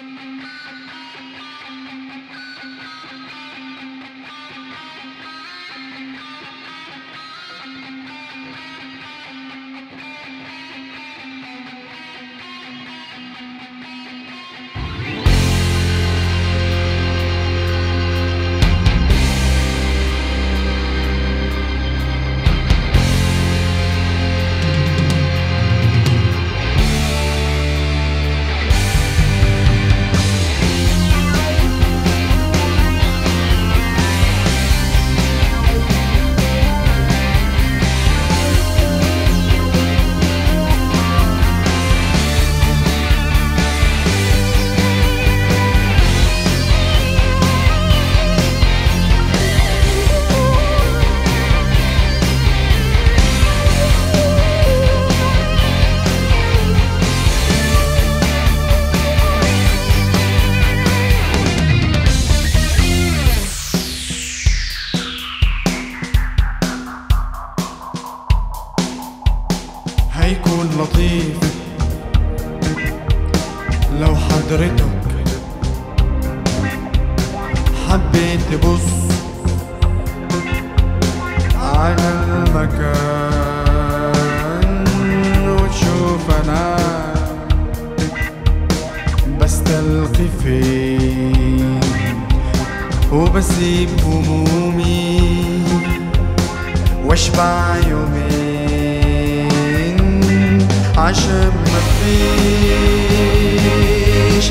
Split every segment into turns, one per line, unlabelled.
Música هيكون لطيف. لو حضرتك حبيت تبص على المكان وتشوف أنا بستلقي فين وبسيب همومي وأشبع يومين عشان مفيش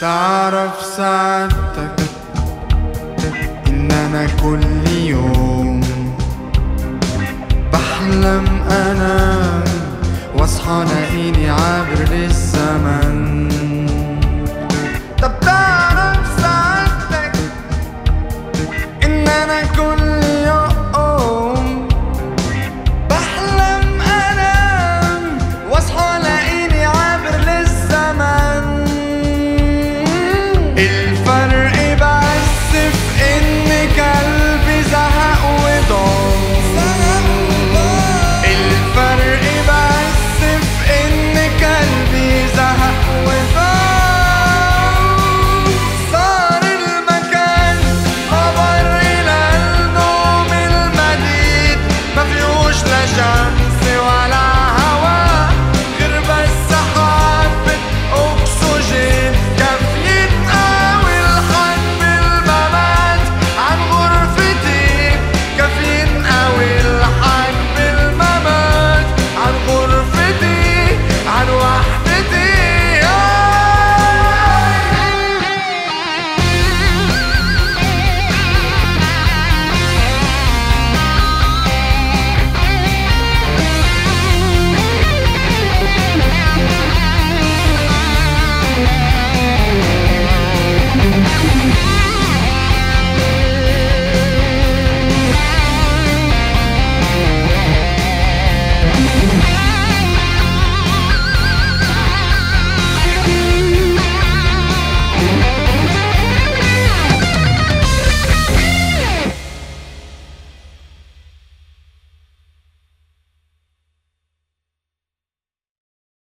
تعرف سعادتك إن أنا كل يوم بحلم انام وأصحى الاقيني butter